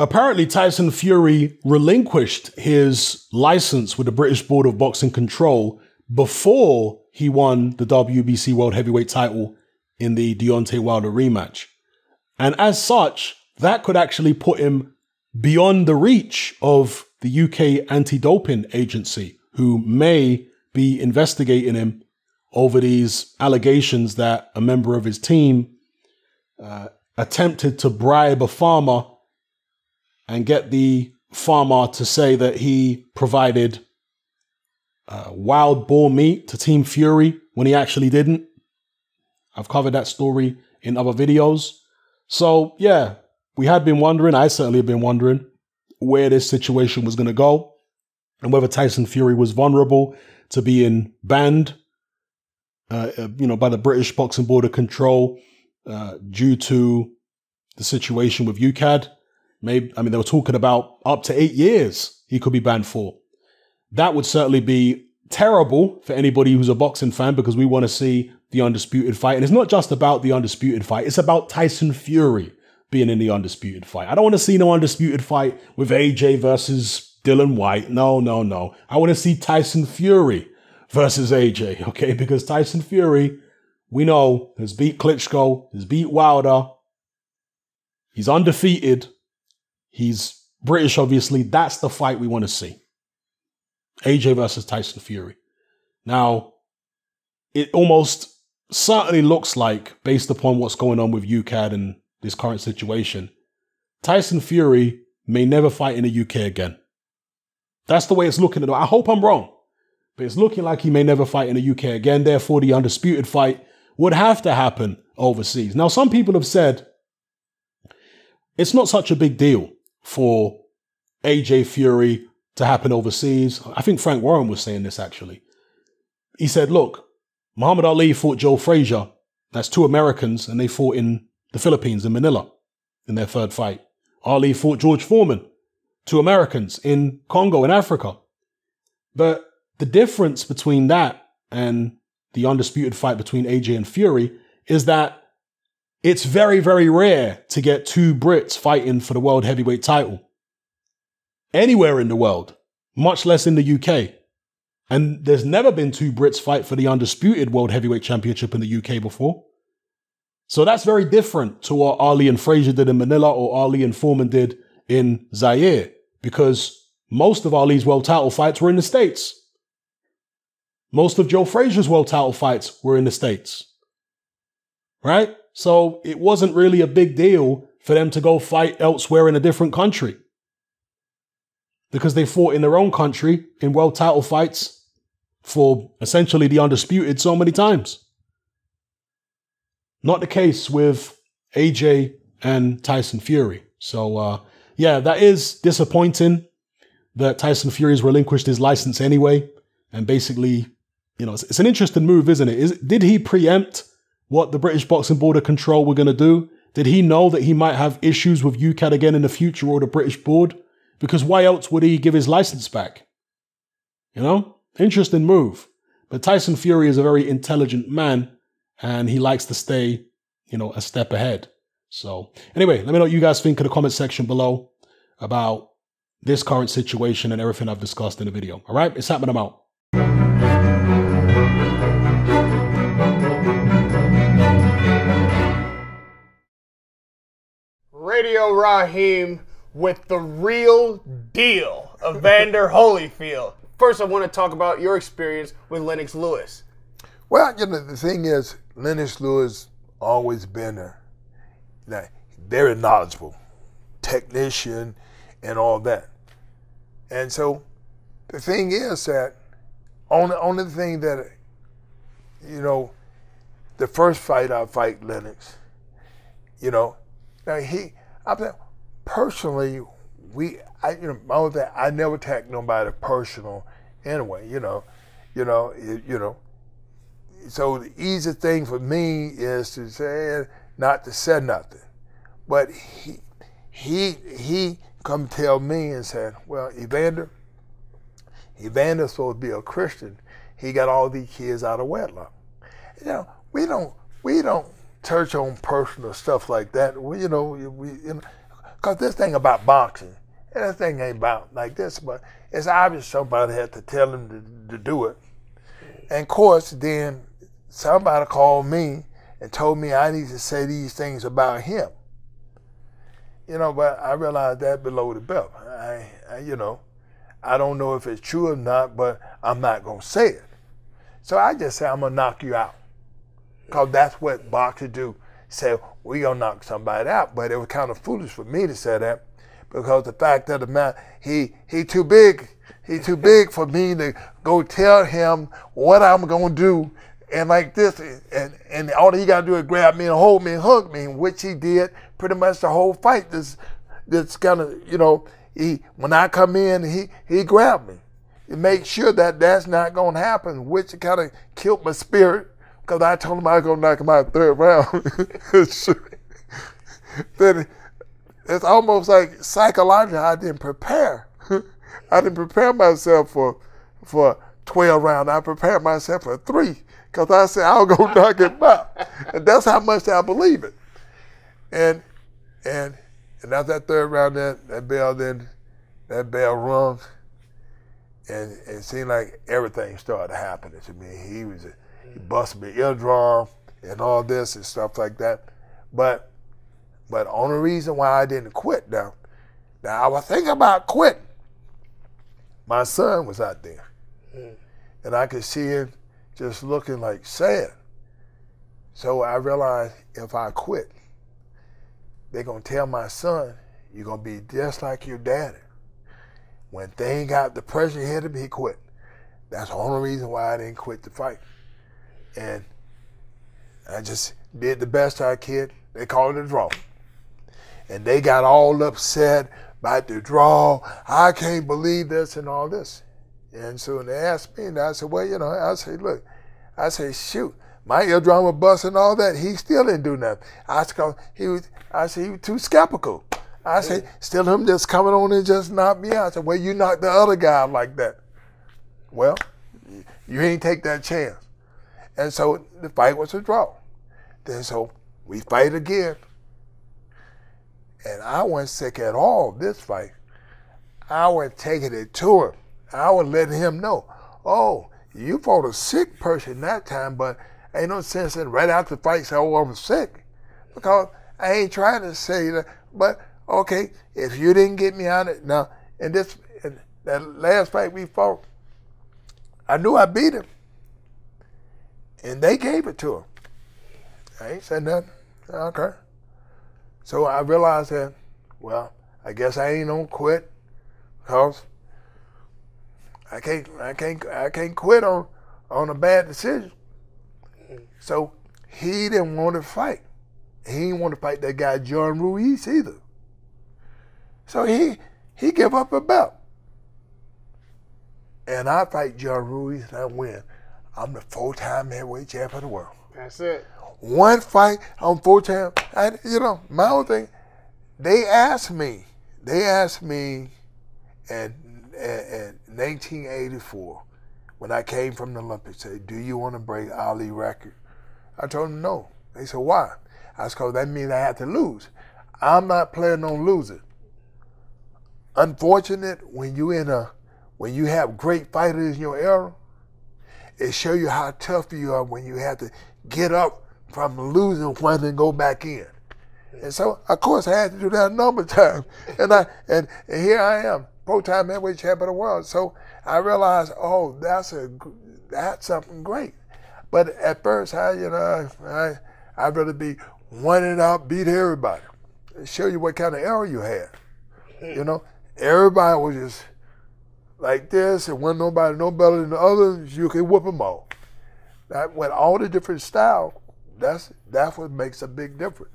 apparently Tyson Fury relinquished his license with the British Board of Boxing Control before he won the WBC World Heavyweight title in the Deontay Wilder rematch. And as such, that could actually put him beyond the reach of the UK anti doping agency, who may be investigating him over these allegations that a member of his team uh, attempted to bribe a farmer and get the farmer to say that he provided uh, wild boar meat to Team Fury when he actually didn't. I've covered that story in other videos. So, yeah, we had been wondering, I certainly have been wondering where this situation was going to go and whether Tyson Fury was vulnerable to being banned, uh, uh, you know, by the British Boxing Board of Control uh, due to the situation with UKAD. Maybe I mean they were talking about up to eight years he could be banned for. That would certainly be terrible for anybody who's a boxing fan because we want to see the undisputed fight. And it's not just about the undisputed fight, it's about Tyson Fury being in the undisputed fight. I don't want to see no undisputed fight with AJ versus Dillian Whyte. No, no, no. I want to see Tyson Fury versus AJ, okay? Because Tyson Fury, we know, has beat Klitschko, has beat Wilder. He's undefeated. He's British, obviously. That's the fight we want to see. AJ versus Tyson Fury. Now, it almost certainly looks like, based upon what's going on with UKAD and this current situation, Tyson Fury may never fight in the UK again. That's the way it's looking. At I hope I'm wrong, but it's looking like he may never fight in the UK again. Therefore, the undisputed fight would have to happen overseas. Now, some people have said it's not such a big deal for AJ Fury to happen overseas. I think Frank Warren was saying this actually. He said, look, Muhammad Ali fought Joe Frazier. That's two Americans, and they fought in the Philippines, in Manila, in their third fight. Ali fought George Foreman, two Americans in Congo, in Africa. But the difference between that and the undisputed fight between AJ and Fury is that it's very, very rare to get two Brits fighting for the world heavyweight title anywhere in the world, much less in the UK. And there's never been two Brits fight for the undisputed world heavyweight championship in the UK before. So that's very different to what Ali and Frazier did in Manila or Ali and Foreman did in Zaire, because most of Ali's world title fights were in the States. Most of Joe Frazier's world title fights were in the States. Right? So it wasn't really a big deal for them to go fight elsewhere in a different country. Because they fought in their own country in world title fights for essentially the undisputed so many times. Not the case with AJ and Tyson Fury. So, uh, yeah, that is disappointing that Tyson Fury has relinquished his license anyway. And basically, you know, it's, it's an interesting move, isn't it? Is, did he preempt what the British Boxing Board of Control were going to do? Did he know that he might have issues with UKAD again in the future or the British board? Because why else would he give his license back? You know, interesting move. But Tyson Fury is a very intelligent man and he likes to stay, you know, a step ahead. So, anyway, let me know what you guys think in the comment section below about this current situation and everything I've discussed in the video. All right, it's happening. I'm out. Radio Raheem with the real deal, Evander Holyfield. First, I want to talk about your experience with Lennox Lewis. Well, you know, the thing is, Lennox Lewis always been a very knowledgeable technician and all that. And so the thing is that only only thing that you know, the first fight I fight Lennox, you know, now he I personally we I you know I never attack nobody personal anyway, you know. You know, you, you know, so the easy thing for me is to say not to say nothing. But he he he come tell me and said, Well, Evander, Evander's supposed to be a Christian. He got all these kids out of wedlock. You know, we don't we don't touch on personal stuff like that. We, you know, we you know, Because this thing about boxing, and this thing ain't about like this, but it's obvious somebody had to tell him to, to do it. And of course, then somebody called me and told me I need to say these things about him. You know, but I realized that below the belt. I, I you know, I don't know if it's true or not, but I'm not gonna say it. So I just say I'm gonna knock you out, cause that's what boxers do. Say we gonna knock somebody out, but it was kind of foolish for me to say that, because the fact of the matter, he he too big. He too big for me to go tell him what I'm gonna do and like this, and and all he got to do is grab me and hold me and hug me, which he did pretty much the whole fight. This this kind of you know he when I come in, he he grabbed me. He made sure that that's not gonna happen, which kind of killed my spirit because I told him I was gonna knock him out third round. then it's almost like psychologically I didn't prepare. I didn't prepare myself for for 12 rounds. I prepared myself for three because I said I'll go knock him out. And that's how much I believe it. And and and after that third round, that, that bell then that bell rung, and it seemed like everything started happening to me. He was he busted my eardrum and all this and stuff like that. But but only reason why I didn't quit now, now I was thinking about quitting. My son was out there, hmm. and I could see him just looking like sad. So I realized if I quit, they're gonna tell my son, you're gonna be just like your daddy. When things got the pressure hit him, he quit. That's the only reason why I didn't quit the fight. And I just did the best I could. They called it a draw. And they got all upset about the draw. I can't believe this and all this. And so they asked me, and I said, well, you know, I said, look, I said, shoot, my eardrum was bust and all that. He still didn't do nothing. I said, he was, I said, he was too skeptical. I said, still him just coming on and just knock me out. I said, well, you knocked the other guy like that. Well, you ain't take that chance. And so the fight was a draw. Then so we fight again. And I wasn't sick at all this fight. I was taking it to him. I was letting him know, oh, you fought a sick person that time, but ain't no sense in right after the fight say, oh, I'm sick. Because I ain't trying to say that. But okay, if you didn't get me of it, now, in this in that last fight we fought, I knew I beat him. And they gave it to him. I ain't said nothing. Okay. So I realized that, well, I guess I ain't gonna quit because I can't I can't I can't quit on on a bad decision. So he didn't want to fight. He didn't want to fight that guy John Ruiz either. So he he gave up a belt. And I fight John Ruiz and I win. I'm the full time heavyweight champ of the world. That's it. One fight, I'm four-time. I, you know, my whole thing. They asked me. They asked me, and in 1984, when I came from the Olympics, said, "Do you want to break Ali record?" I told them no. They said, "Why?" I said, "Cause that means I have to lose. I'm not planning on losing." Unfortunate when you in a when you have great fighters in your era, it show you how tough you are when you have to get up from losing one and go back in. And so, of course, I had to do that a number of times. And I and, and here I am, pro-time heavyweight champion of the world. So I realized, oh, that's a that's something great. But at first, I you know I I'd rather be one and out, beat everybody, show you what kind of era you had. You know, everybody was just like this, and when nobody no better than the others, you can whoop them all. That with all the different styles, that's that's what makes a big difference.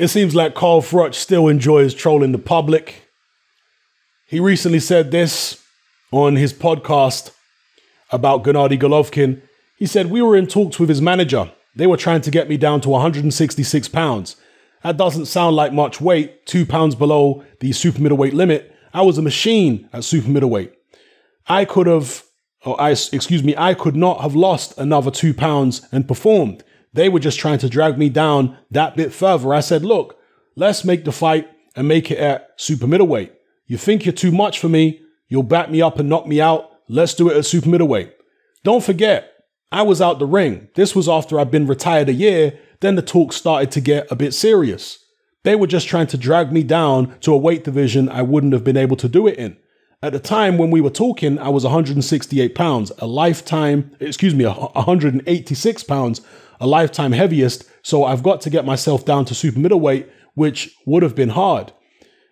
It seems like Carl Froch still enjoys trolling the public. He recently said this on his podcast about Gennady Golovkin. He said, We were in talks with his manager They were trying to get me down to 166 pounds. That doesn't sound like much weight, two pounds below the super middleweight limit. I was a machine at super middleweight. I could have, or I, excuse me, I could not have lost another two pounds and performed. They were just trying to drag me down that bit further. I said, look, let's make the fight and make it at super middleweight. You think you're too much for me? You'll back me up and knock me out. Let's do it at super middleweight. Don't forget, I was out the ring. This was after I'd been retired a year. Then the talk started to get a bit serious. They were just trying to drag me down to a weight division I wouldn't have been able to do it in. At the time when we were talking, I was 168 pounds, a lifetime, excuse me, 186 pounds, a lifetime heaviest. So I've got to get myself down to super middleweight, which would have been hard.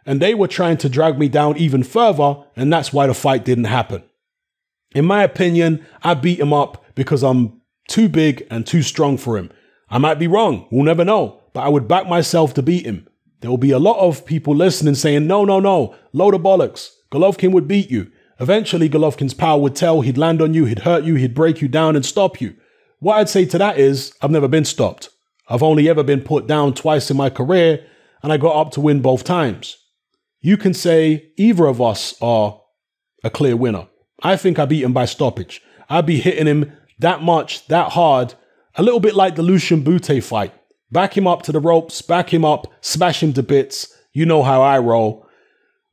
And they were trying to drag me down even further, and that's why the fight didn't happen. In my opinion, I beat him up because I'm too big and too strong for him. I might be wrong, we'll never know, but I would back myself to beat him. There will be a lot of people listening saying, no, no, no, load of bollocks. Golovkin would beat you. Eventually, Golovkin's power would tell, he'd land on you, he'd hurt you, he'd break you down and stop you. What I'd say to that is, I've never been stopped. I've only ever been put down twice in my career, and I got up to win both times. You can say either of us are a clear winner. I think I beat him by stoppage. I'd be hitting him that much, that hard, a little bit like the Lucian Bute fight. Back him up to the ropes, back him up, smash him to bits. You know how I roll.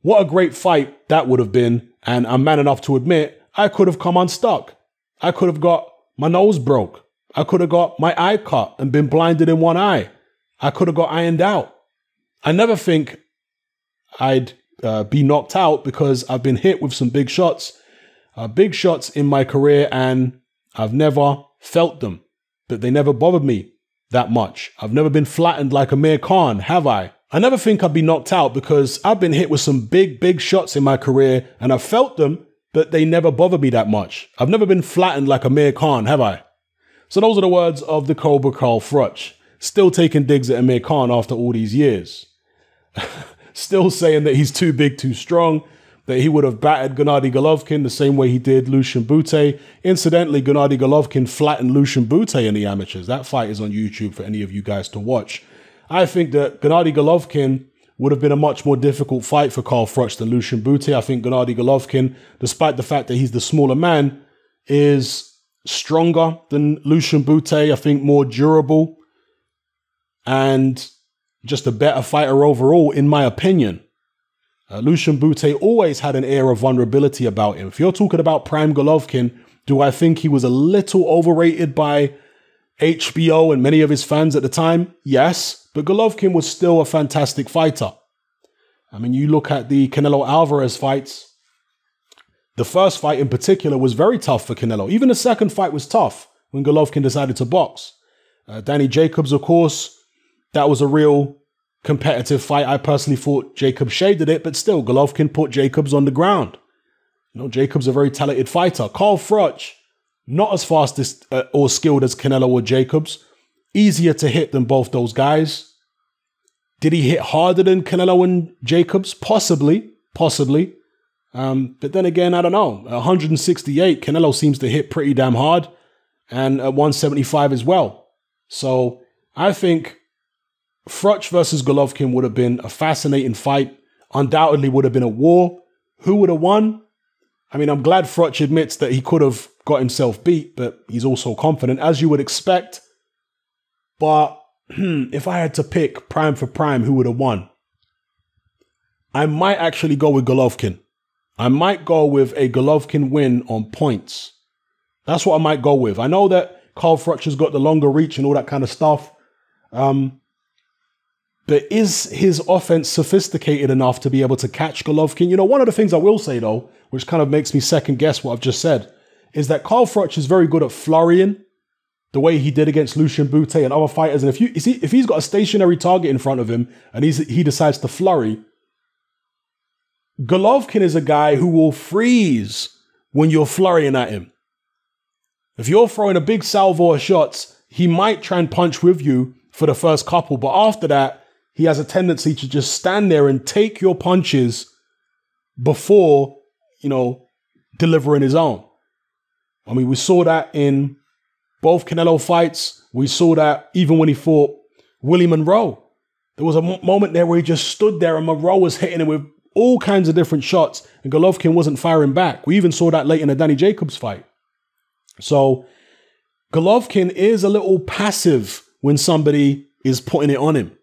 What a great fight that would have been. And I'm man enough to admit I could have come unstuck. I could have got my nose broke. I could have got my eye cut and been blinded in one eye. I could have got ironed out. I never think I'd uh, be knocked out because I've been hit with some big shots, uh, big shots in my career, and I've never felt them, but they never bothered me that much. I've never been flattened like Amir Khan, have I? I never think I'd be knocked out because I've been hit with some big, big shots in my career and I've felt them, but they never bother me that much. I've never been flattened like Amir Khan, have I? So those are the words of the Cobra Carl Froch, still taking digs at Amir Khan after all these years. still saying that he's too big, too strong, that he would have battered Gennady Golovkin the same way he did Lucian Bute. Incidentally, Gennady Golovkin flattened Lucian Bute in the amateurs. That fight is on YouTube for any of you guys to watch. I think that Gennady Golovkin would have been a much more difficult fight for Carl Froch than Lucian Bute. I think Gennady Golovkin, despite the fact that he's the smaller man, is stronger than Lucian Bute. I think more durable and just a better fighter overall, in my opinion. Uh, Lucian Bute always had an air of vulnerability about him. If you're talking about Prime Golovkin, do I think he was a little overrated by HBO and many of his fans at the time? Yes, but Golovkin was still a fantastic fighter. I mean, you look at the Canelo Alvarez fights, the first fight in particular was very tough for Canelo. Even the second fight was tough when Golovkin decided to box. Uh, Danny Jacobs, of course, that was a real competitive fight. I personally thought Jacobs shaded it, but still, Golovkin put Jacobs on the ground. You know, Jacobs a very talented fighter. Carl Froch, not as fast as, uh, or skilled as Canelo or Jacobs. Easier to hit than both those guys. Did he hit harder than Canelo and Jacobs? Possibly, possibly. Um, but then again, I don't know. 168, Canelo seems to hit pretty damn hard, and at 175 as well. So I think Froch versus Golovkin would have been a fascinating fight. Undoubtedly would have been a war. Who would have won? I mean, I'm glad Froch admits that he could have got himself beat, but he's also confident, as you would expect. But if I had to pick prime for prime, who would have won? I might actually go with Golovkin. I might go with a Golovkin win on points. That's what I might go with. I know that Carl Froch has got the longer reach and all that kind of stuff. Um, but is his offense sophisticated enough to be able to catch Golovkin? You know, one of the things I will say though, which kind of makes me second guess what I've just said, is that Carl Froch is very good at flurrying the way he did against Lucian Bute and other fighters. And if you, you see, if he's got a stationary target in front of him and he's, he decides to flurry, Golovkin is a guy who will freeze when you're flurrying at him. If you're throwing a big salvo of shots, he might try and punch with you for the first couple, but after that, he has a tendency to just stand there and take your punches before, you know, delivering his own. I mean, we saw that in both Canelo fights, we saw that even when he fought Willie Monroe. There was a moment there where he just stood there and Monroe was hitting him with all kinds of different shots and Golovkin wasn't firing back. We even saw that late in the Danny Jacobs fight. So Golovkin is a little passive when somebody is putting it on him.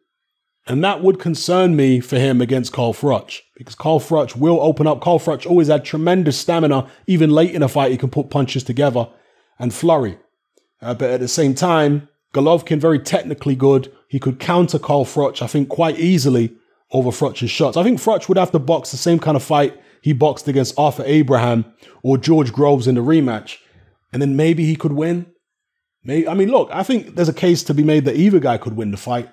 And that would concern me for him against Carl Froch because Carl Froch will open up. Carl Froch always had tremendous stamina. Even late in a fight, he can put punches together and flurry. Uh, but at the same time, Golovkin very technically good. He could counter Carl Froch, I think, quite easily over Froch's shots. I think Froch would have to box the same kind of fight he boxed against Arthur Abraham or George Groves in the rematch, and then maybe he could win. Maybe, I mean, look, I think there's a case to be made that either guy could win the fight.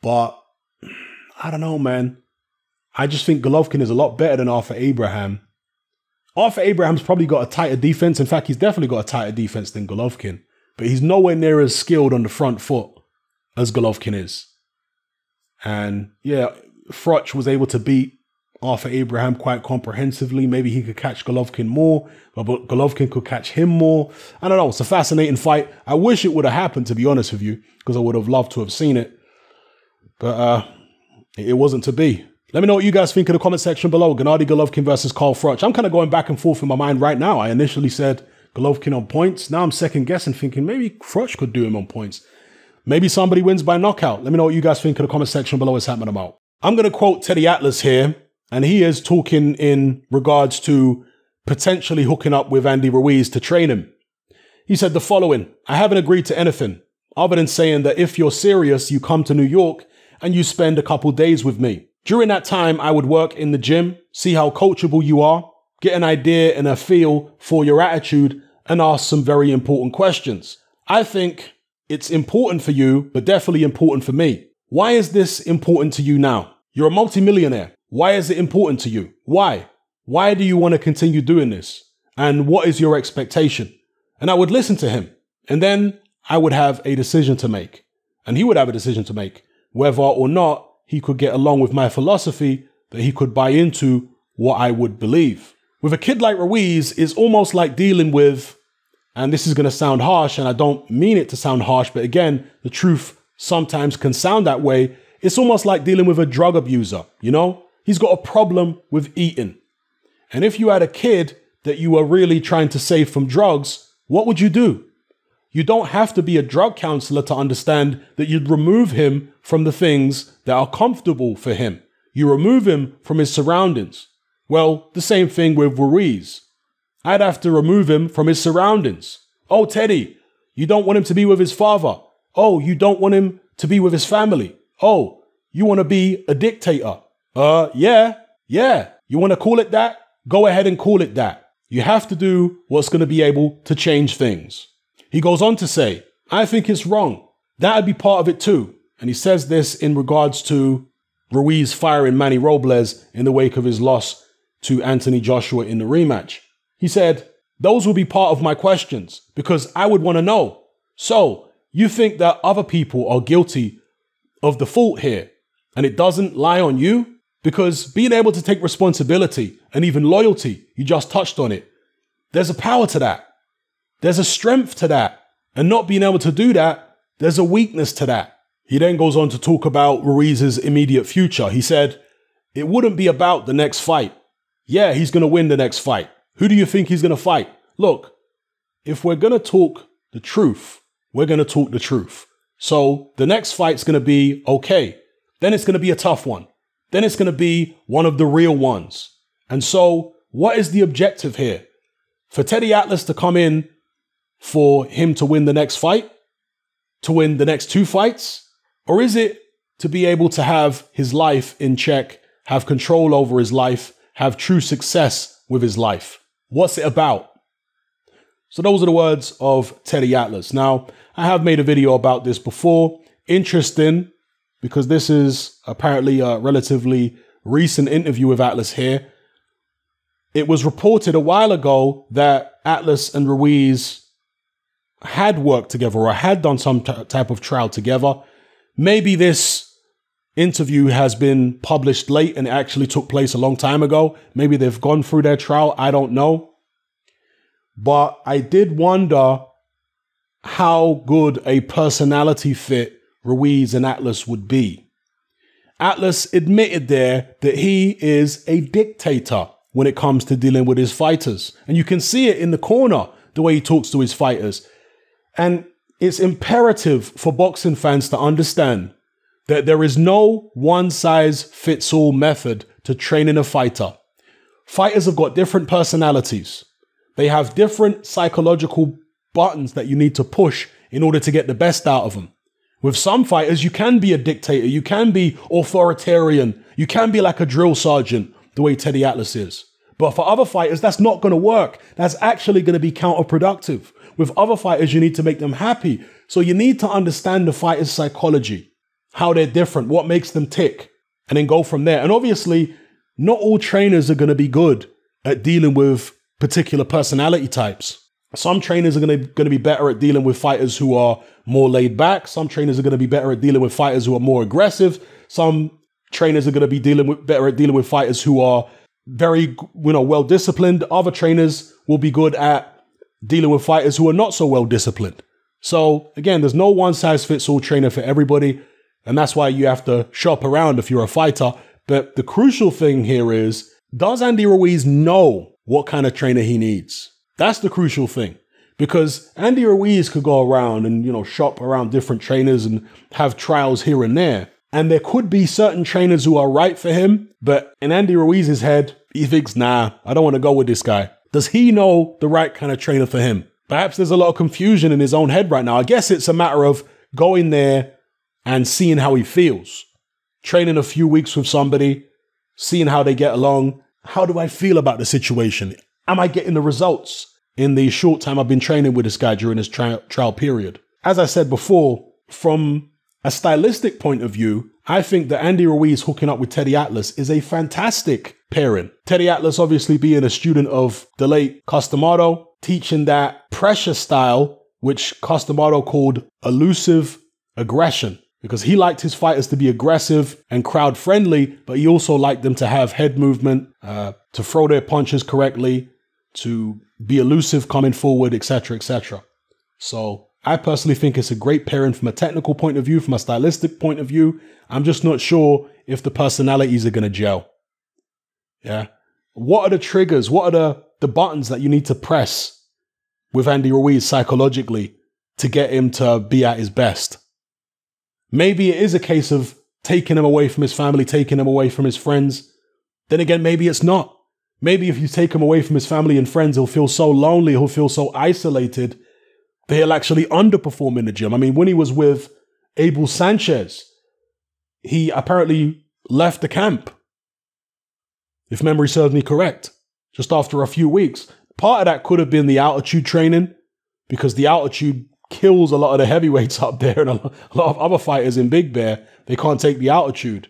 But I don't know, man. I just think Golovkin is a lot better than Arthur Abraham. Arthur Abraham's probably got a tighter defense. In fact, he's definitely got a tighter defense than Golovkin. But he's nowhere near as skilled on the front foot as Golovkin is. And yeah, Froch was able to beat Arthur Abraham quite comprehensively. Maybe he could catch Golovkin more, but Golovkin could catch him more. I don't know. It's a fascinating fight. I wish it would have happened, to be honest with you, because I would have loved to have seen it. But uh, it wasn't to be. Let me know what you guys think in the comment section below. Gennady Golovkin versus Carl Froch. I'm kind of going back and forth in my mind right now. I initially said Golovkin on points. Now I'm second guessing, thinking maybe Froch could do him on points. Maybe somebody wins by knockout. Let me know what you guys think in the comment section below. What's happening about? I'm going to quote Teddy Atlas here, and he is talking in regards to potentially hooking up with Andy Ruiz to train him. He said the following I haven't agreed to anything other than saying that if you're serious, you come to New York and you spend a couple days with me. During that time, I would work in the gym, see how coachable you are, get an idea and a feel for your attitude, and ask some very important questions. I think it's important for you, but definitely important for me. Why is this important to you now? You're a multimillionaire. Why is it important to you? Why? Why do you want to continue doing this? And what is your expectation? And I would listen to him. And then I would have a decision to make. And he would have a decision to make whether or not he could get along with my philosophy, that he could buy into what I would believe. With a kid like Ruiz, it's almost like dealing with, and this is going to sound harsh, and I don't mean it to sound harsh, but again, the truth sometimes can sound that way. It's almost like dealing with a drug abuser, you know? He's got a problem with eating. And if you had a kid that you were really trying to save from drugs, what would you do? You don't have to be a drug counselor to understand that you'd remove him from the things that are comfortable for him. You remove him from his surroundings. Well, the same thing with Ruiz. I'd have to remove him from his surroundings. Oh, Teddy, you don't want him to be with his father. Oh, you don't want him to be with his family. Oh, you want to be a dictator. Uh, yeah, yeah. You want to call it that? Go ahead and call it that. You have to do what's going to be able to change things. He goes on to say, I think it's wrong. That'd be part of it too. And he says this in regards to Ruiz firing Manny Robles in the wake of his loss to Anthony Joshua in the rematch. He said, Those will be part of my questions because I would want to know. So, you think that other people are guilty of the fault here and it doesn't lie on you? Because being able to take responsibility and even loyalty, you just touched on it, there's a power to that. There's a strength to that. And not being able to do that, there's a weakness to that. He then goes on to talk about Ruiz's immediate future. He said, It wouldn't be about the next fight. Yeah, he's going to win the next fight. Who do you think he's going to fight? Look, if we're going to talk the truth, we're going to talk the truth. So the next fight's going to be okay. Then it's going to be a tough one. Then it's going to be one of the real ones. And so, what is the objective here? For Teddy Atlas to come in for him to win the next fight, to win the next two fights? Or is it to be able to have his life in check, have control over his life, have true success with his life? What's it about? So, those are the words of Teddy Atlas. Now, I have made a video about this before. Interesting because this is apparently a relatively recent interview with Atlas here. It was reported a while ago that Atlas and Ruiz had worked together or had done some t- type of trial together. Maybe this interview has been published late and actually took place a long time ago. Maybe they've gone through their trial. I don't know. But I did wonder how good a personality fit Ruiz and Atlas would be. Atlas admitted there that he is a dictator when it comes to dealing with his fighters. And you can see it in the corner, the way he talks to his fighters. And it's imperative for boxing fans to understand that there is no one size fits all method to training a fighter. Fighters have got different personalities. They have different psychological buttons that you need to push in order to get the best out of them. With some fighters, you can be a dictator, you can be authoritarian, you can be like a drill sergeant, the way Teddy Atlas is. But for other fighters, that's not going to work. That's actually going to be counterproductive. With other fighters, you need to make them happy. So you need to understand the fighter's psychology, how they're different, what makes them tick, and then go from there. And obviously, not all trainers are going to be good at dealing with particular personality types. Some trainers are going to, be better at dealing with fighters who are more laid back. Some trainers are going to be better at dealing with fighters who are more aggressive. Some trainers are going to be dealing with better at dealing with fighters who are very you know well disciplined. Other trainers will be good at dealing with fighters who are not so well disciplined. So again, there's no one size fits all trainer for everybody, and that's why you have to shop around if you're a fighter. But the crucial thing here is, does Andy Ruiz know what kind of trainer he needs? That's the crucial thing. Because Andy Ruiz could go around and, you know, shop around different trainers and have trials here and there. And there could be certain trainers who are right for him, but in Andy Ruiz's head, he thinks, nah, I don't want to go with this guy. Does he know the right kind of trainer for him? Perhaps there's a lot of confusion in his own head right now. I guess it's a matter of going there and seeing how he feels. Training a few weeks with somebody, seeing how they get along. How do I feel about the situation? Am I getting the results in the short time I've been training with this guy during this tri- trial period? As I said before, from a stylistic point of view, I think that Andy Ruiz hooking up with Teddy Atlas is a fantastic pairing. Teddy Atlas, obviously being a student of the late Cus D'Amato, teaching that pressure style, which Cus D'Amato called elusive aggression, because he liked his fighters to be aggressive and crowd friendly, but he also liked them to have head movement, uh, to throw their punches correctly, to be elusive coming forward, etc., etc. So I personally think it's a great pairing from a technical point of view, from a stylistic point of view. I'm just not sure if the personalities are going to gel. Yeah. What are the triggers? What are the, the buttons that you need to press with Andy Ruiz psychologically to get him to be at his best? Maybe it is a case of taking him away from his family, taking him away from his friends. Then again, maybe it's not. Maybe if you take him away from his family and friends, he'll feel so lonely, he'll feel so isolated that he'll actually underperform in the gym. I mean, when he was with Abel Sanchez, he apparently left the camp, if memory serves me correct, just after a few weeks. Part of that could have been the altitude training, because the altitude kills a lot of the heavyweights up there and a lot of other fighters in Big Bear. They can't take the altitude.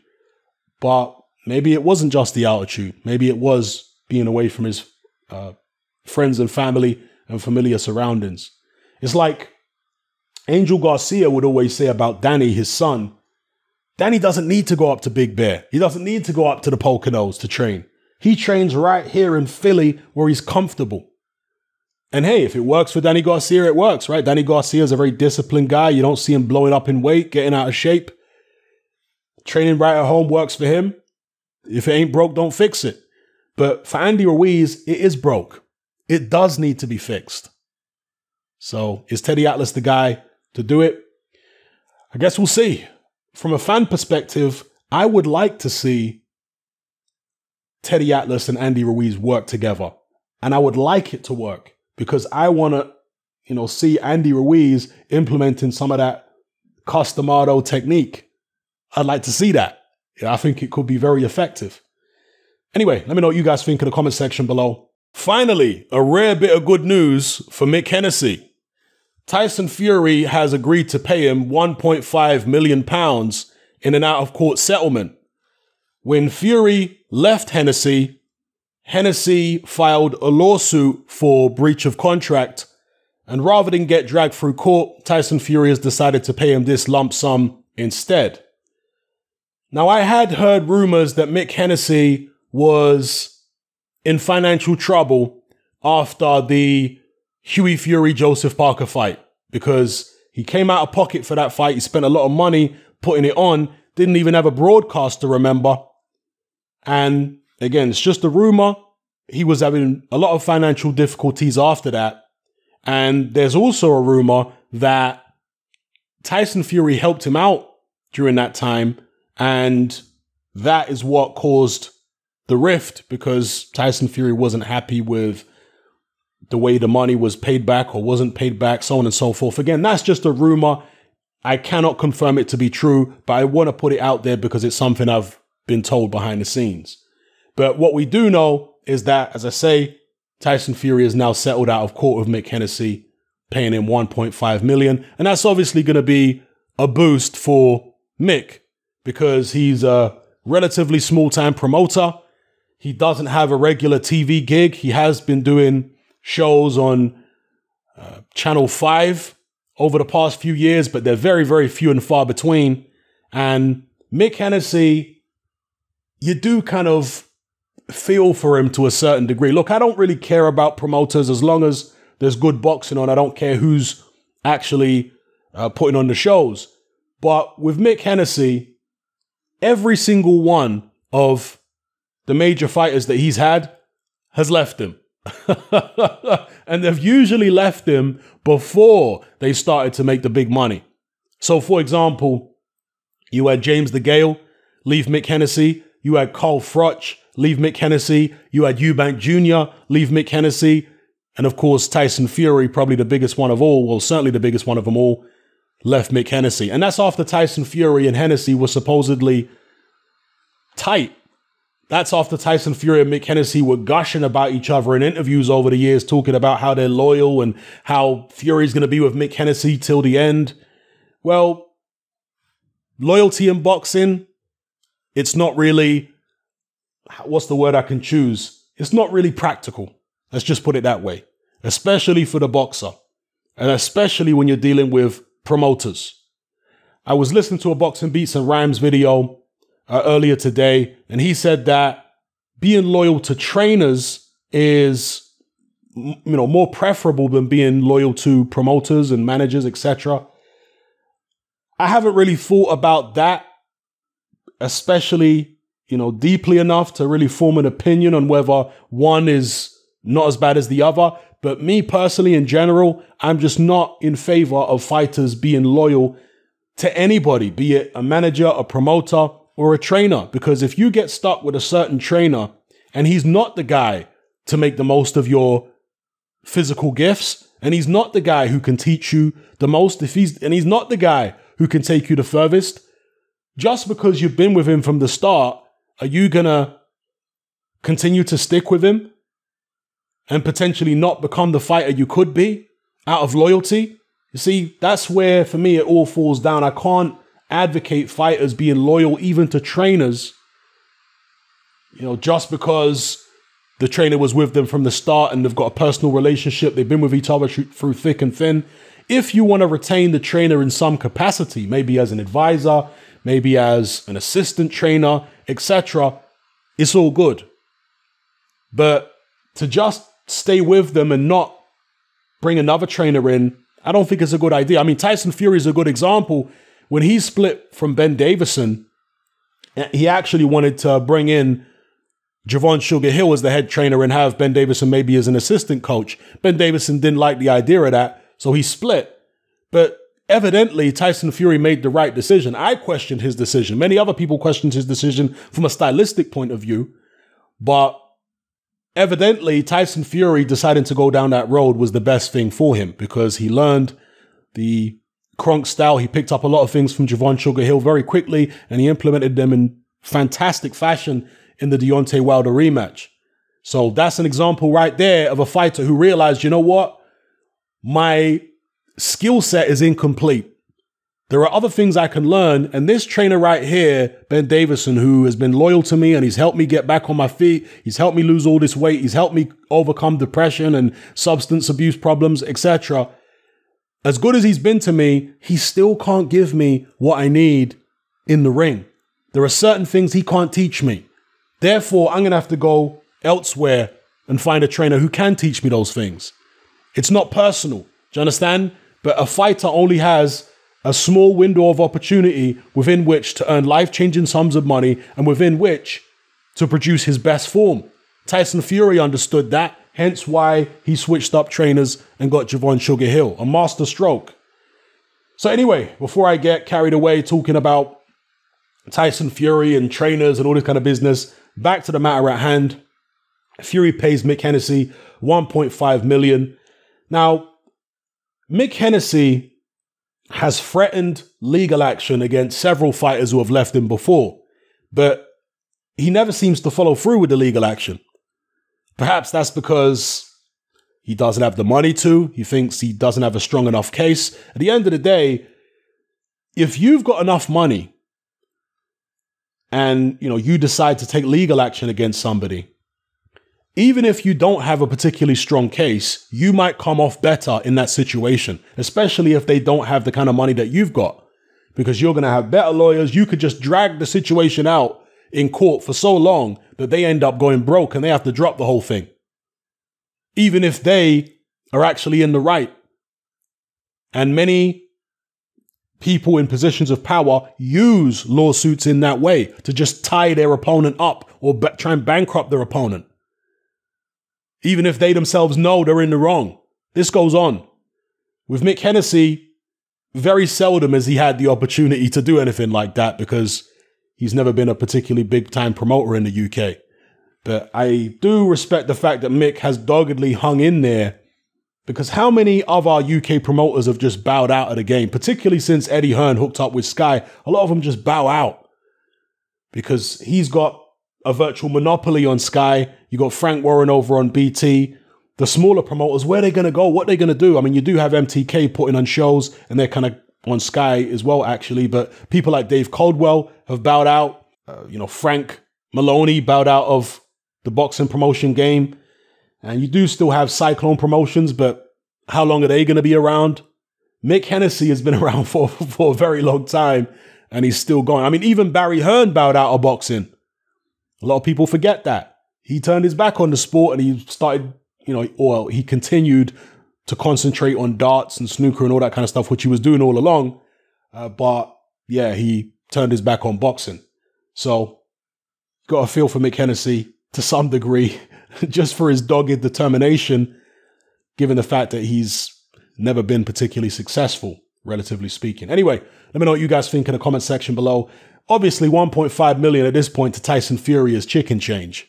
But maybe it wasn't just the altitude. Maybe it was being away from his uh, friends and family and familiar surroundings. It's like Angel Garcia would always say about Danny, his son. Danny doesn't need to go up to Big Bear. He doesn't need to go up to the Poconos to train. He trains right here in Philly where he's comfortable. And hey, if it works for Danny Garcia, it works, right? Danny Garcia is a very disciplined guy. You don't see him blowing up in weight, getting out of shape. Training right at home works for him. If it ain't broke, don't fix it. But for Andy Ruiz, it is broke. It does need to be fixed. So is Teddy Atlas the guy to do it? I guess we'll see. From a fan perspective, I would like to see Teddy Atlas and Andy Ruiz work together. And I would like it to work because I want to, you know, see Andy Ruiz implementing some of that Cus D'Amato technique. I'd like to see that. Yeah, I think it could be very effective. Anyway, let me know what you guys think in the comment section below. Finally, a rare bit of good news for Mick Hennessy. Tyson Fury has agreed to pay him 1.5 million pounds in an out of court settlement. When Fury left Hennessy, Hennessy filed a lawsuit for breach of contract. And rather than get dragged through court, Tyson Fury has decided to pay him this lump sum instead. Now, I had heard rumors that Mick Hennessy was in financial trouble after the Hughie Fury Joseph Parker fight. because he came out of pocket for that fight. He spent a lot of money putting it on, didn't even have a broadcaster, remember? And again, it's just a rumor. He was having a lot of financial difficulties after that. And there's also a rumor that Tyson Fury helped him out during that time. And that is what caused the rift because Tyson Fury wasn't happy with the way the money was paid back or wasn't paid back, so on and so forth. Again, that's just a rumor. I cannot confirm it to be true, but I want to put it out there because it's something I've been told behind the scenes. But what we do know is that, as I say, Tyson Fury is now settled out of court with Mick Hennessy, paying him 1.5 million. And that's obviously going to be a boost for Mick because he's a relatively small time promoter. He doesn't have a regular TV gig. He has been doing shows on uh, Channel 5 over the past few years, but they're very, very few and far between. And Mick Hennessy, you do kind of feel for him to a certain degree. Look, I don't really care about promoters as long as there's good boxing on. I don't care who's actually uh, putting on the shows. But with Mick Hennessy, every single one of the major fighters that he's had has left him. and they've usually left him before they started to make the big money. So, for example, you had James DeGale leave Mick Hennessy. You had Carl Froch leave Mick Hennessy. You had Eubank Jr. leave Mick Hennessy. And of course, Tyson Fury, probably the biggest one of all, well, certainly the biggest one of them all, left Mick Hennessy. And that's after Tyson Fury and Hennessy were supposedly tight. That's after Tyson Fury and Mick Hennessy were gushing about each other in interviews over the years, talking about how they're loyal and how Fury's going to be with Mick Hennessy till the end. Well, loyalty in boxing, it's not really, what's the word I can choose? It's not really practical. Let's just put it that way, especially for the boxer, and especially when you're dealing with promoters. I was listening to a Boxing Beats and Rhymes video uh, earlier today, and he said that being loyal to trainers is you know more preferable than being loyal to promoters and managers etc i haven't really thought about that especially you know deeply enough to really form an opinion on whether one is not as bad as the other. But me personally, in general, I'm just not in favor of fighters being loyal to anybody, be it a manager, a promoter, or a trainer. Because if you get stuck with a certain trainer and he's not the guy to make the most of your physical gifts, and he's not the guy who can teach you the most, if he's and he's not the guy who can take you the furthest, just because you've been with him from the start, are you gonna continue to stick with him and potentially not become the fighter you could be out of loyalty. You see, that's where for me it all falls down. I can't advocate fighters being loyal even to trainers, you know, just because the trainer was with them from the start and they've got a personal relationship, they've been with each other through thick and thin. If you want to retain the trainer in some capacity, maybe as an advisor, maybe as an assistant trainer, etc., it's all good. But to just stay with them and not bring another trainer in, I don't think it's a good idea. I mean, Tyson Fury is a good example. When he split from Ben Davison, he actually wanted to bring in Javon Sugar Hill as the head trainer and have Ben Davison maybe as an assistant coach. Ben Davison didn't like the idea of that, so he split. But evidently, Tyson Fury made the right decision. I questioned his decision. Many other people questioned his decision from a stylistic point of view, but evidently Tyson Fury deciding to go down that road was the best thing for him because he learned the Kronk style. He picked up a lot of things from Javon Sugar Hill very quickly and he implemented them in fantastic fashion in the Deontay Wilder rematch. So that's an example right there of a fighter who realized, you know what? My skill set is incomplete. There are other things I can learn. And this trainer right here, Ben Davison, who has been loyal to me and he's helped me get back on my feet. He's helped me lose all this weight. He's helped me overcome depression and substance abuse problems, etc. As good as he's been to me, he still can't give me what I need in the ring. There are certain things he can't teach me. Therefore, I'm going to have to go elsewhere and find a trainer who can teach me those things. It's not personal. Do you understand? But a fighter only has a small window of opportunity within which to earn life changing sums of money and within which to produce his best form. Tyson Fury understood that, hence why he switched up trainers and got Javon Sugar Hill, a master stroke. So, anyway, before I get carried away talking about Tyson Fury and trainers and all this kind of business, back to the matter at hand. Fury pays Mick Hennessy 1.5 million. Now, Mick Hennessy has threatened legal action against several fighters who have left him before, but he never seems to follow through with the legal action. Perhaps that's because he doesn't have the money to, he thinks he doesn't have a strong enough case. At the end of the day, if you've got enough money and you know you decide to take legal action against somebody, even if you don't have a particularly strong case, you might come off better in that situation, especially if they don't have the kind of money that you've got. Because you're going to have better lawyers. You could just drag the situation out in court for so long that they end up going broke and they have to drop the whole thing. Even if they are actually in the right. And many people in positions of power use lawsuits in that way to just tie their opponent up or try and bankrupt their opponent even if they themselves know they're in the wrong. This goes on. With Mick Hennessy, very seldom has he had the opportunity to do anything like that because he's never been a particularly big time promoter in the UK. But I do respect the fact that Mick has doggedly hung in there because how many of our UK promoters have just bowed out of the game, particularly since Eddie Hearn hooked up with Sky? A lot of them just bow out because he's got a virtual monopoly on Sky. You got Frank Warren over on BT. The smaller promoters, where they going to go? What they going to do? I mean, you do have MTK putting on shows, and they're kind of on Sky as well, actually. But people like Dave Coldwell have bowed out. Uh, you know, Frank Maloney bowed out of the boxing promotion game. And you do still have Cyclone Promotions, but how long are they going to be around? Mick Hennessy has been around for, for a very long time, and he's still going. I mean, even Barry Hearn bowed out of boxing. A lot of people forget that. He turned his back on the sport and he started, you know, or he continued to concentrate on darts and snooker and all that kind of stuff, which he was doing all along. Uh, but yeah, he turned his back on boxing. So, got a feel for Mick Hennessy to some degree, just for his dogged determination, given the fact that he's never been particularly successful, relatively speaking. Anyway, let me know what you guys think in the comment section below. Obviously, 1.5 million at this point to Tyson Fury is chicken change.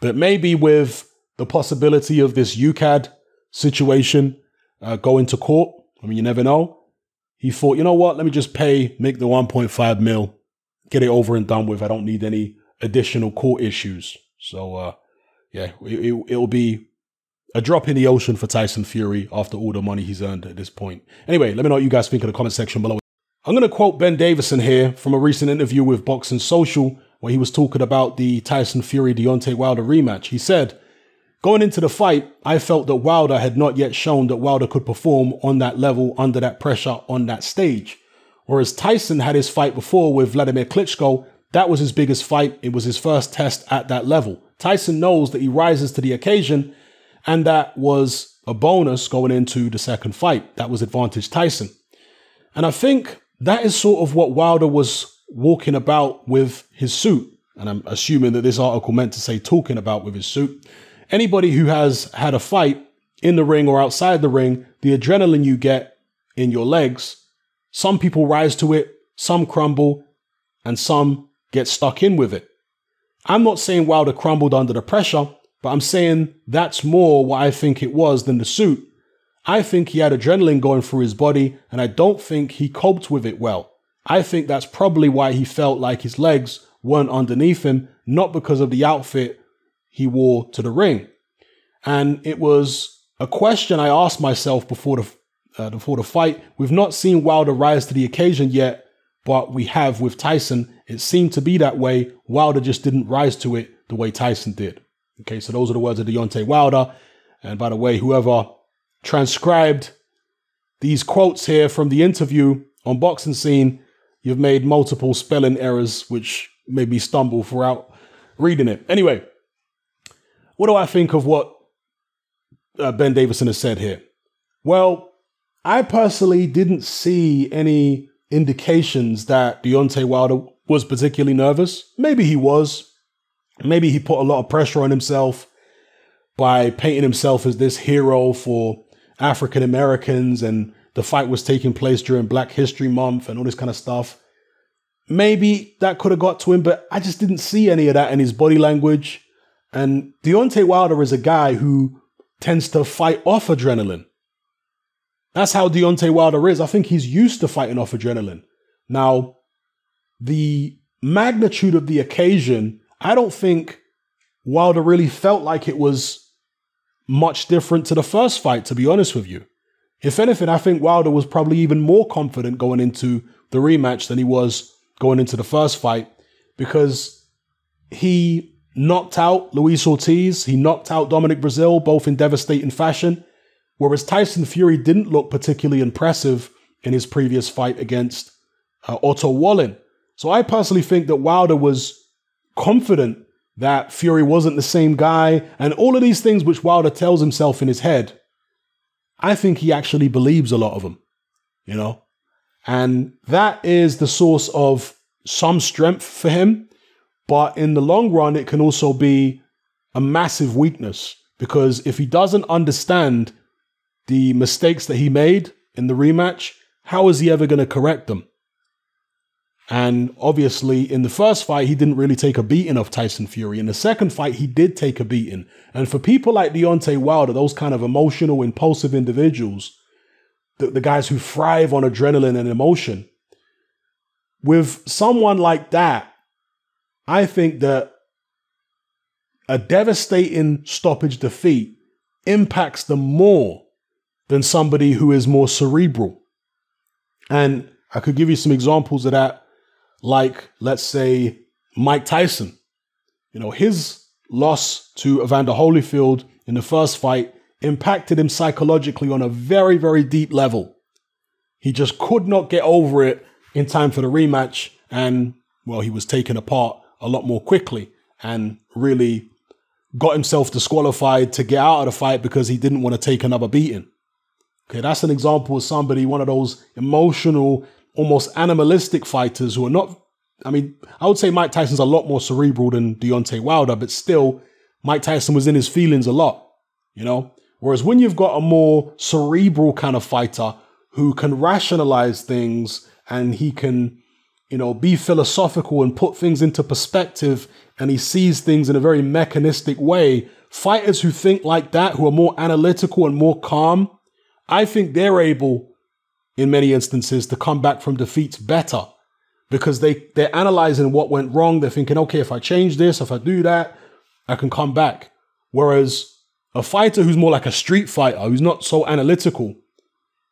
But maybe with the possibility of this UKAD situation uh, going to court, I mean, you never know. He thought, you know what? Let me just pay, make the 1.5 mil, get it over and done with. I don't need any additional court issues. So, uh, yeah, it, it, it'll be a drop in the ocean for Tyson Fury after all the money he's earned at this point. Anyway, let me know what you guys think in the comment section below. I'm going to quote Ben Davison here from a recent interview with Boxing Social where he was talking about the Tyson Fury Deontay Wilder rematch. He said, Going into the fight, I felt that Wilder had not yet shown that Wilder could perform on that level under that pressure on that stage. Whereas Tyson had his fight before with Vladimir Klitschko, that was his biggest fight. It was his first test at that level. Tyson knows that he rises to the occasion, and that was a bonus going into the second fight. That was advantage Tyson. And I think that is sort of what Wilder was walking about with his suit. And I'm assuming that this article meant to say talking about with his suit. Anybody who has had a fight in the ring or outside the ring, the adrenaline you get in your legs, some people rise to it, some crumble, and some get stuck in with it. I'm not saying Wilder crumbled under the pressure, but I'm saying that's more what I think it was than the suit. I think he had adrenaline going through his body, and I don't think he coped with it well. I think that's probably why he felt like his legs weren't underneath him, not because of the outfit he wore to the ring. And it was a question I asked myself before the uh, before the fight. We've not seen Wilder rise to the occasion yet, but we have with Tyson. It seemed to be that way. Wilder just didn't rise to it the way Tyson did. Okay, so those are the words of Deontay Wilder. And by the way, whoever transcribed these quotes here from the interview on Boxing Scene, you've made multiple spelling errors, which made me stumble throughout reading it. Anyway, what do I think of what uh, Ben Davison has said here? Well, I personally didn't see any indications that Deontay Wilder was particularly nervous. Maybe he was. Maybe he put a lot of pressure on himself by painting himself as this hero for African Americans and the fight was taking place during Black History Month and all this kind of stuff. Maybe that could have got to him, but I just didn't see any of that in his body language. And Deontay Wilder is a guy who tends to fight off adrenaline. That's how Deontay Wilder is. I think he's used to fighting off adrenaline. Now, the magnitude of the occasion, I don't think Wilder really felt like it was much different to the first fight, to be honest with you. If anything, I think Wilder was probably even more confident going into the rematch than he was going into the first fight because he knocked out Luis Ortiz, he knocked out Dominic Breazeale, both in devastating fashion, whereas Tyson Fury didn't look particularly impressive in his previous fight against uh, Otto Wallin. So I personally think that Wilder was confident that Fury wasn't the same guy, and all of these things which Wilder tells himself in his head, I think he actually believes a lot of them, you know? And that is the source of some strength for him. But in the long run, it can also be a massive weakness because if he doesn't understand the mistakes that he made in the rematch, how is he ever going to correct them? And obviously, in the first fight, he didn't really take a beating of Tyson Fury. In the second fight, he did take a beating. And for people like Deontay Wilder, those kind of emotional, impulsive individuals, the, the guys who thrive on adrenaline and emotion, with someone like that, I think that a devastating stoppage defeat impacts them more than somebody who is more cerebral. And I could give you some examples of that like, let's say, Mike Tyson. You know, his loss to Evander Holyfield in the first fight impacted him psychologically on a very, very deep level. He just could not get over it in time for the rematch. And, well, he was taken apart a lot more quickly and really got himself disqualified to get out of the fight because he didn't want to take another beating. Okay, that's an example of somebody, one of those emotional almost animalistic fighters who are not. I mean, I would say Mike Tyson's a lot more cerebral than Deontay Wilder, but still, Mike Tyson was in his feelings a lot, you know? Whereas when you've got a more cerebral kind of fighter who can rationalize things and he can, you know, be philosophical and put things into perspective and he sees things in a very mechanistic way, fighters who think like that, who are more analytical and more calm, I think they're able in many instances to come back from defeats better because they they're analyzing what went wrong. They're thinking, okay, if I change this, if I do that, I can come back. Whereas a fighter who's more like a street fighter, who's not so analytical,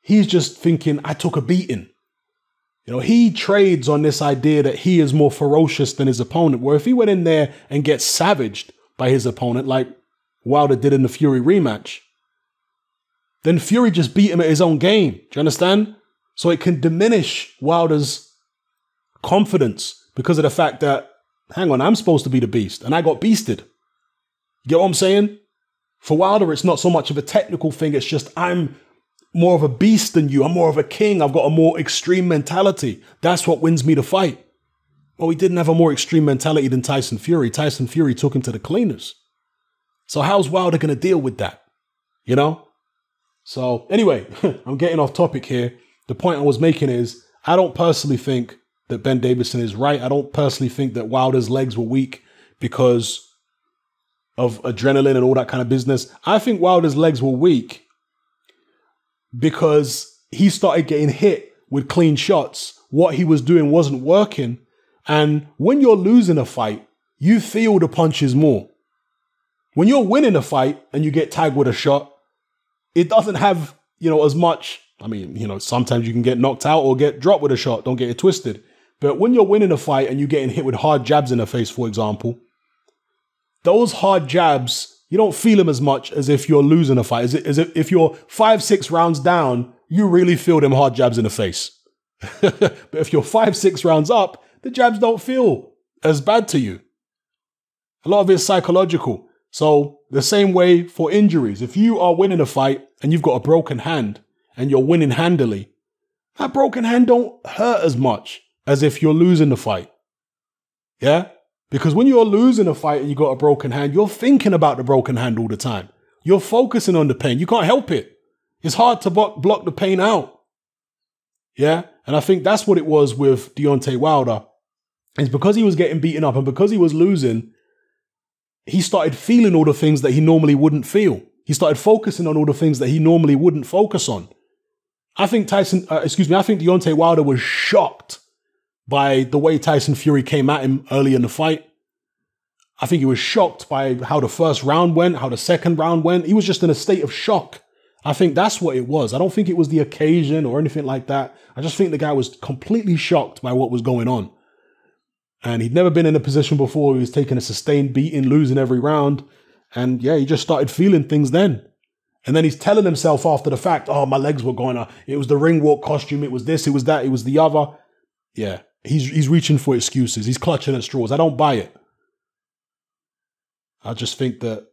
he's just thinking, I took a beating. You know, he trades on this idea that he is more ferocious than his opponent. Where if he went in there and gets savaged by his opponent, like Wilder did in the Fury rematch, then Fury just beat him at his own game. Do you understand? So it can diminish Wilder's confidence because of the fact that, hang on, I'm supposed to be the beast and I got beasted. You get what I'm saying? For Wilder, it's not so much of a technical thing, it's just I'm more of a beast than you. I'm more of a king. I've got a more extreme mentality. That's what wins me the fight. Well, he didn't have a more extreme mentality than Tyson Fury. Tyson Fury took him to the cleaners. So how's Wilder going to deal with that? You know? So, anyway, I'm getting off topic here. The point I was making is I don't personally think that Ben Davison is right. I don't personally think that Wilder's legs were weak because of adrenaline and all that kind of business. I think Wilder's legs were weak because he started getting hit with clean shots. What he was doing wasn't working. And when you're losing a fight, you feel the punches more. When you're winning a fight and you get tagged with a shot, it doesn't have, you know, as much. I mean, you know, sometimes you can get knocked out or get dropped with a shot. Don't get it twisted. But when you're winning a fight and you're getting hit with hard jabs in the face, for example, those hard jabs, you don't feel them as much as if you're losing a fight. As, as if you're five, six rounds down, you really feel them hard jabs in the face. but if you're five, six rounds up, the jabs don't feel as bad to you. A lot of it's psychological. So, the same way for injuries. If you are winning a fight and you've got a broken hand and you're winning handily, that broken hand don't hurt as much as if you're losing the fight. Yeah? Because when you're losing a fight and you got a broken hand, you're thinking about the broken hand all the time. You're focusing on the pain. You can't help it. It's hard to block, the pain out. Yeah? And I think that's what it was with Deontay Wilder. It's because he was getting beaten up and because he was losing, he started feeling all the things that he normally wouldn't feel. He started focusing on all the things that he normally wouldn't focus on. I think Tyson, uh, excuse me, I think Deontay Wilder was shocked by the way Tyson Fury came at him early in the fight. I think he was shocked by how the first round went, how the second round went. He was just in a state of shock. I think that's what it was. I don't think it was the occasion or anything like that. I just think the guy was completely shocked by what was going on. And he'd never been in a position before. He was taking a sustained beating, losing every round. And yeah, he just started feeling things then. And then he's telling himself after the fact, oh, my legs were going. It was the ring walk costume. It was this, it was that, it was the other. Yeah, he's, he's reaching for excuses. He's clutching at straws. I don't buy it. I just think that,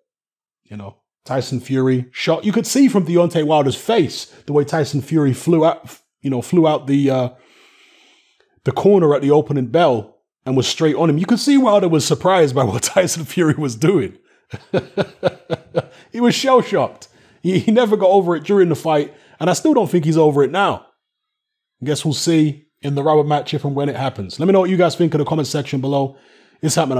you know, Tyson Fury shot. You could see from Deontay Wilder's face the way Tyson Fury flew out, you know, flew out the uh, the corner at the opening bell and was straight on him. You could see Wilder was surprised by what Tyson Fury was doing. he was shell shocked. He, he never got over it during the fight, and I still don't think he's over it now. I guess we'll see in the rubber match if and when it happens. Let me know what you guys think in the comment section below. It's happening.